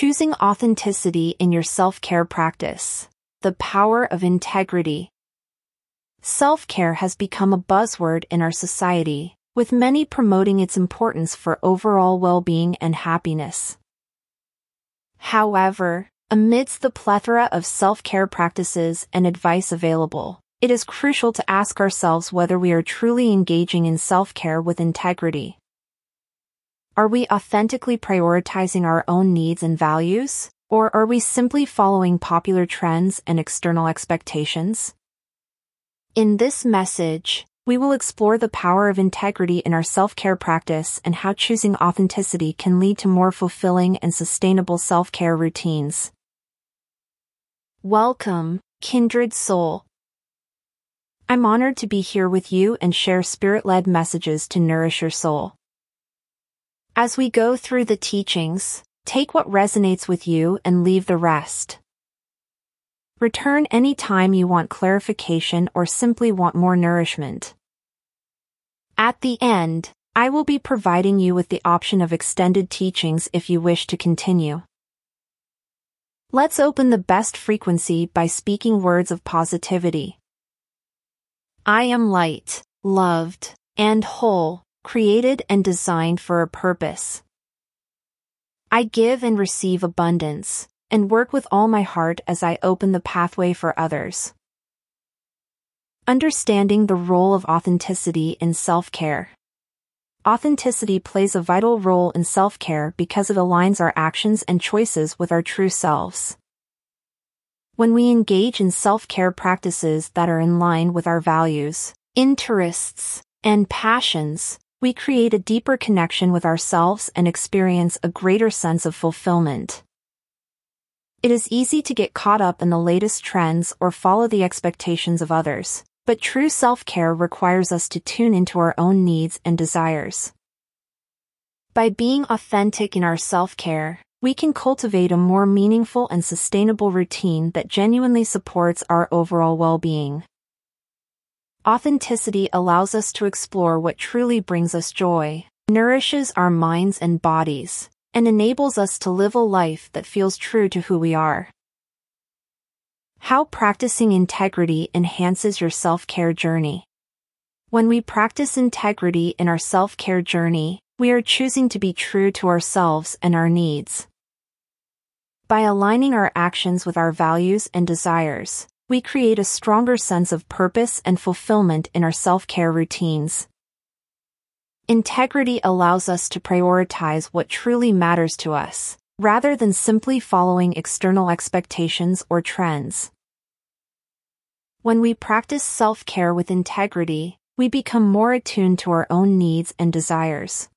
Choosing authenticity in your self-care practice. The power of integrity. Self-care has become a buzzword in our society, with many promoting its importance for overall well-being and happiness. However, amidst the plethora of self-care practices and advice available, it is crucial to ask ourselves whether we are truly engaging in self-care with integrity. Are we authentically prioritizing our own needs and values? Or are we simply following popular trends and external expectations? In this message, we will explore the power of integrity in our self-care practice and how choosing authenticity can lead to more fulfilling and sustainable self-care routines. Welcome, kindred soul. I'm honored to be here with you and share spirit-led messages to nourish your soul. As we go through the teachings, take what resonates with you and leave the rest. Return any time you want clarification or simply want more nourishment. At the end, I will be providing you with the option of extended teachings if you wish to continue. Let's open the best frequency by speaking words of positivity. I am light, loved, and whole, created and designed for a purpose. I give and receive abundance, and work with all my heart as I open the pathway for others. Understanding the role of authenticity in self-care. Authenticity plays a vital role in self-care because it aligns our actions and choices with our true selves. When we engage in self-care practices that are in line with our values, interests, and passions, we create a deeper connection with ourselves and experience a greater sense of fulfillment. It is easy to get caught up in the latest trends or follow the expectations of others, but true self-care requires us to tune into our own needs and desires. By being authentic in our self-care, we can cultivate a more meaningful and sustainable routine that genuinely supports our overall well-being. Authenticity allows us to explore what truly brings us joy, nourishes our minds and bodies, and enables us to live a life that feels true to who we are. How practicing integrity enhances your self-care journey. When we practice integrity in our self-care journey, we are choosing to be true to ourselves and our needs. By aligning our actions with our values and desires, we create a stronger sense of purpose and fulfillment in our self-care routines. Integrity allows us to prioritize what truly matters to us, rather than simply following external expectations or trends. When we practice self-care with integrity, we become more attuned to our own needs and desires.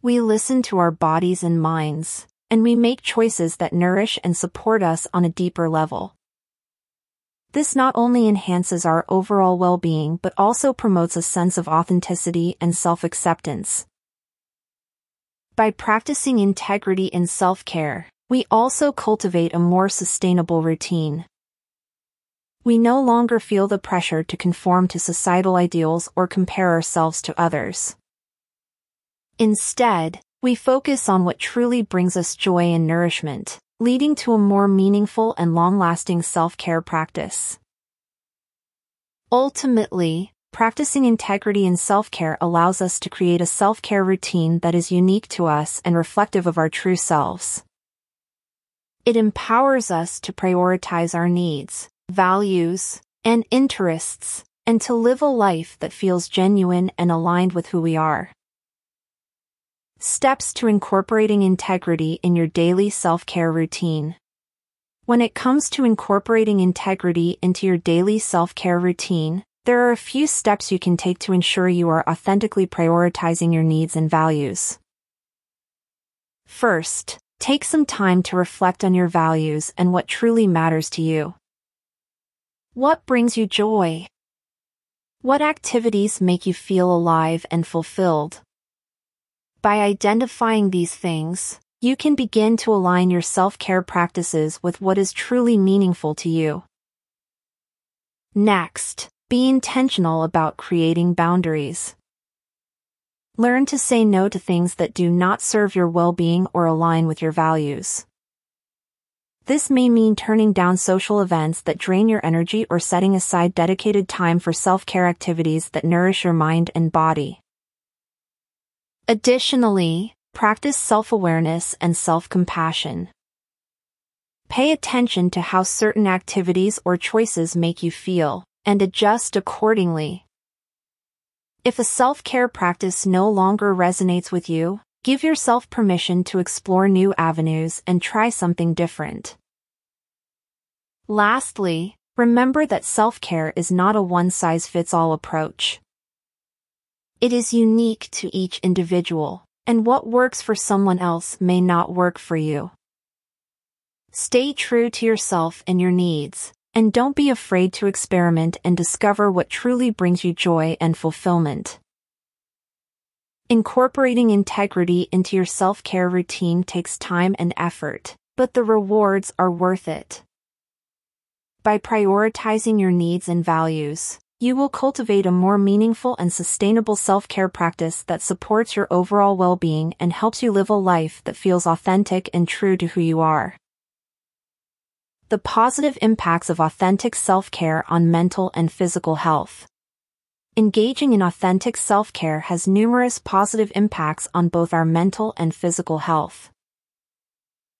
We listen to our bodies and minds, and we make choices that nourish and support us on a deeper level. This not only enhances our overall well-being but also promotes a sense of authenticity and self-acceptance. By practicing integrity in self-care, we also cultivate a more sustainable routine. We no longer feel the pressure to conform to societal ideals or compare ourselves to others. Instead, we focus on what truly brings us joy and nourishment, leading to a more meaningful and long-lasting self-care practice. Ultimately, practicing integrity in self-care allows us to create a self-care routine that is unique to us and reflective of our true selves. It empowers us to prioritize our needs, values, and interests, and to live a life that feels genuine and aligned with who we are. Steps to incorporating integrity in your daily self-care routine. When it comes to incorporating integrity into your daily self-care routine, there are a few steps you can take to ensure you are authentically prioritizing your needs and values. First, take some time to reflect on your values and what truly matters to you. What brings you joy? What activities make you feel alive and fulfilled? By identifying these things, you can begin to align your self-care practices with what is truly meaningful to you. Next, be intentional about creating boundaries. Learn to say no to things that do not serve your well-being or align with your values. This may mean turning down social events that drain your energy or setting aside dedicated time for self-care activities that nourish your mind and body. Additionally, practice self-awareness and self-compassion. Pay attention to how certain activities or choices make you feel, and adjust accordingly. If a self-care practice no longer resonates with you, give yourself permission to explore new avenues and try something different. Lastly, remember that self-care is not a one-size-fits-all approach. It is unique to each individual, and what works for someone else may not work for you. Stay true to yourself and your needs, and don't be afraid to experiment and discover what truly brings you joy and fulfillment. Incorporating integrity into your self-care routine takes time and effort, but the rewards are worth it. By prioritizing your needs and values, you will cultivate a more meaningful and sustainable self-care practice that supports your overall well-being and helps you live a life that feels authentic and true to who you are. The positive impacts of authentic self-care on mental and physical health. Engaging in authentic self-care has numerous positive impacts on both our mental and physical health.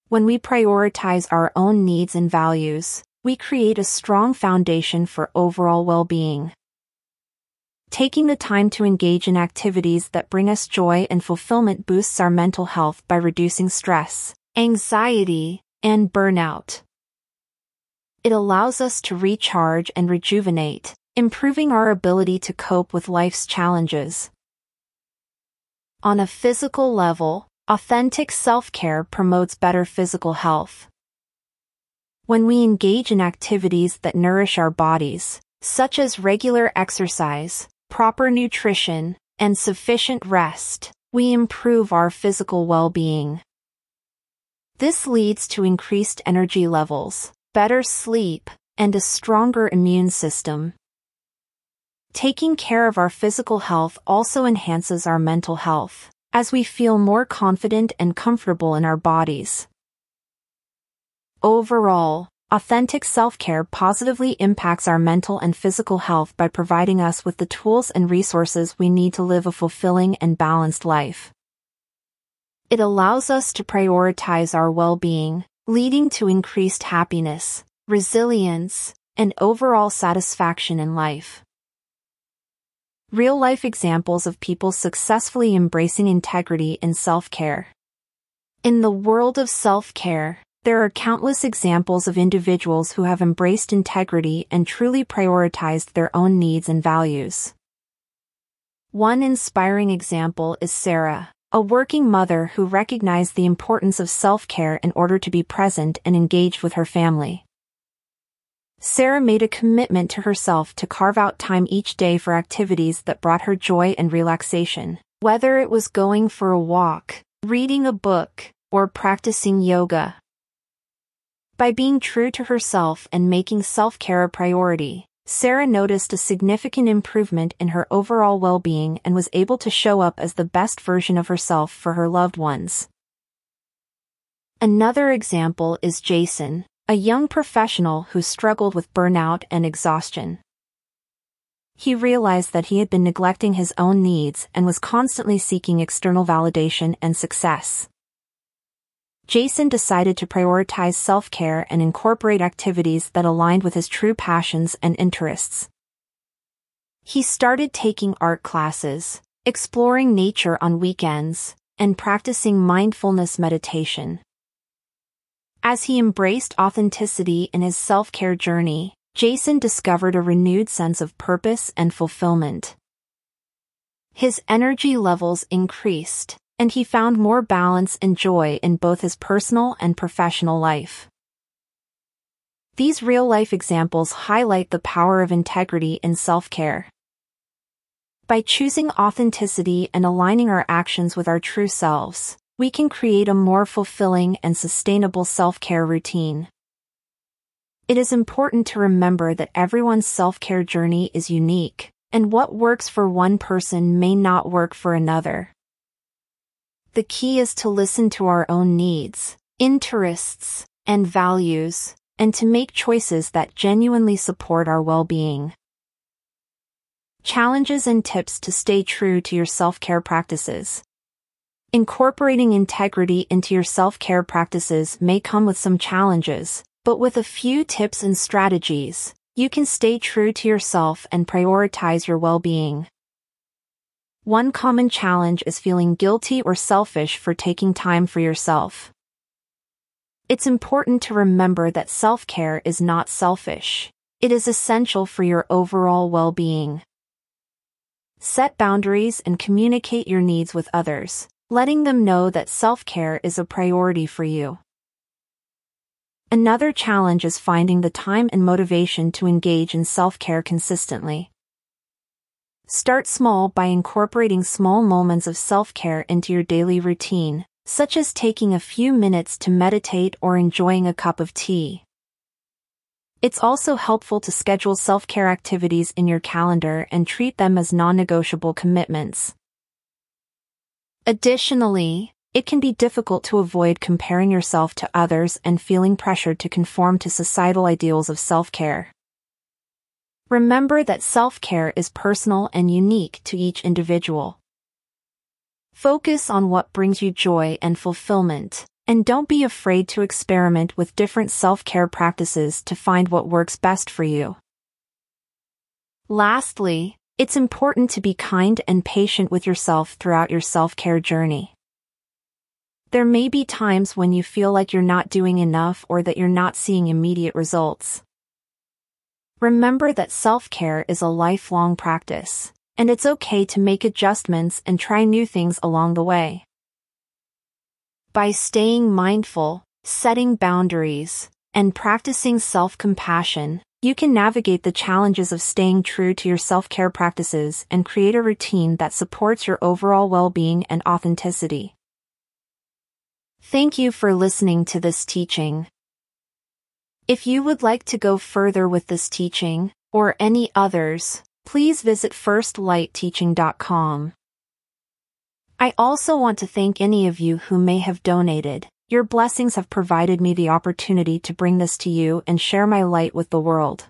When we prioritize our own needs and values, we create a strong foundation for overall well-being. Taking the time to engage in activities that bring us joy and fulfillment boosts our mental health by reducing stress, anxiety, and burnout. It allows us to recharge and rejuvenate, improving our ability to cope with life's challenges. On a physical level, authentic self-care promotes better physical health. When we engage in activities that nourish our bodies, such as regular exercise, proper nutrition, and sufficient rest, we improve our physical well-being. This leads to increased energy levels, better sleep, and a stronger immune system. Taking care of our physical health also enhances our mental health, as we feel more confident and comfortable in our bodies. Overall, authentic self-care positively impacts our mental and physical health by providing us with the tools and resources we need to live a fulfilling and balanced life. It allows us to prioritize our well-being, leading to increased happiness, resilience, and overall satisfaction in life. Real life examples of people successfully embracing integrity in self care. In the world of self care, there are countless examples of individuals who have embraced integrity and truly prioritized their own needs and values. One inspiring example is Sarah, a working mother who recognized the importance of self-care in order to be present and engaged with her family. Sarah made a commitment to herself to carve out time each day for activities that brought her joy and relaxation, whether it was going for a walk, reading a book, or practicing yoga. By being true to herself and making self-care a priority, Sarah noticed a significant improvement in her overall well-being and was able to show up as the best version of herself for her loved ones. Another example is Jason, a young professional who struggled with burnout and exhaustion. He realized that he had been neglecting his own needs and was constantly seeking external validation and success. Jason decided to prioritize self-care and incorporate activities that aligned with his true passions and interests. He started taking art classes, exploring nature on weekends, and practicing mindfulness meditation. As he embraced authenticity in his self-care journey, Jason discovered a renewed sense of purpose and fulfillment. His energy levels increased, and he found more balance and joy in both his personal and professional life. These real-life examples highlight the power of integrity in self-care. By choosing authenticity and aligning our actions with our true selves, we can create a more fulfilling and sustainable self-care routine. It is important to remember that everyone's self-care journey is unique, and what works for one person may not work for another. The key is to listen to our own needs, interests, and values, and to make choices that genuinely support our well-being. Challenges and tips to stay true to your self-care practices. Incorporating integrity into your self-care practices may come with some challenges, but with a few tips and strategies, you can stay true to yourself and prioritize your well-being. One common challenge is feeling guilty or selfish for taking time for yourself. It's important to remember that self-care is not selfish. It is essential for your overall well-being. Set boundaries and communicate your needs with others, letting them know that self-care is a priority for you. Another challenge is finding the time and motivation to engage in self-care consistently. Start small by incorporating small moments of self-care into your daily routine, such as taking a few minutes to meditate or enjoying a cup of tea. It's also helpful to schedule self-care activities in your calendar and treat them as non-negotiable commitments. Additionally, it can be difficult to avoid comparing yourself to others and feeling pressured to conform to societal ideals of self-care. Remember that self-care is personal and unique to each individual. Focus on what brings you joy and fulfillment, and don't be afraid to experiment with different self-care practices to find what works best for you. Lastly, it's important to be kind and patient with yourself throughout your self-care journey. There may be times when you feel like you're not doing enough or that you're not seeing immediate results. Remember that self-care is a lifelong practice, and it's okay to make adjustments and try new things along the way. By staying mindful, setting boundaries, and practicing self-compassion, you can navigate the challenges of staying true to your self-care practices and create a routine that supports your overall well-being and authenticity. Thank you for listening to this teaching. If you would like to go further with this teaching, or any others, please visit firstlightteaching.com. I also want to thank any of you who may have donated. Your blessings have provided me the opportunity to bring this to you and share my light with the world.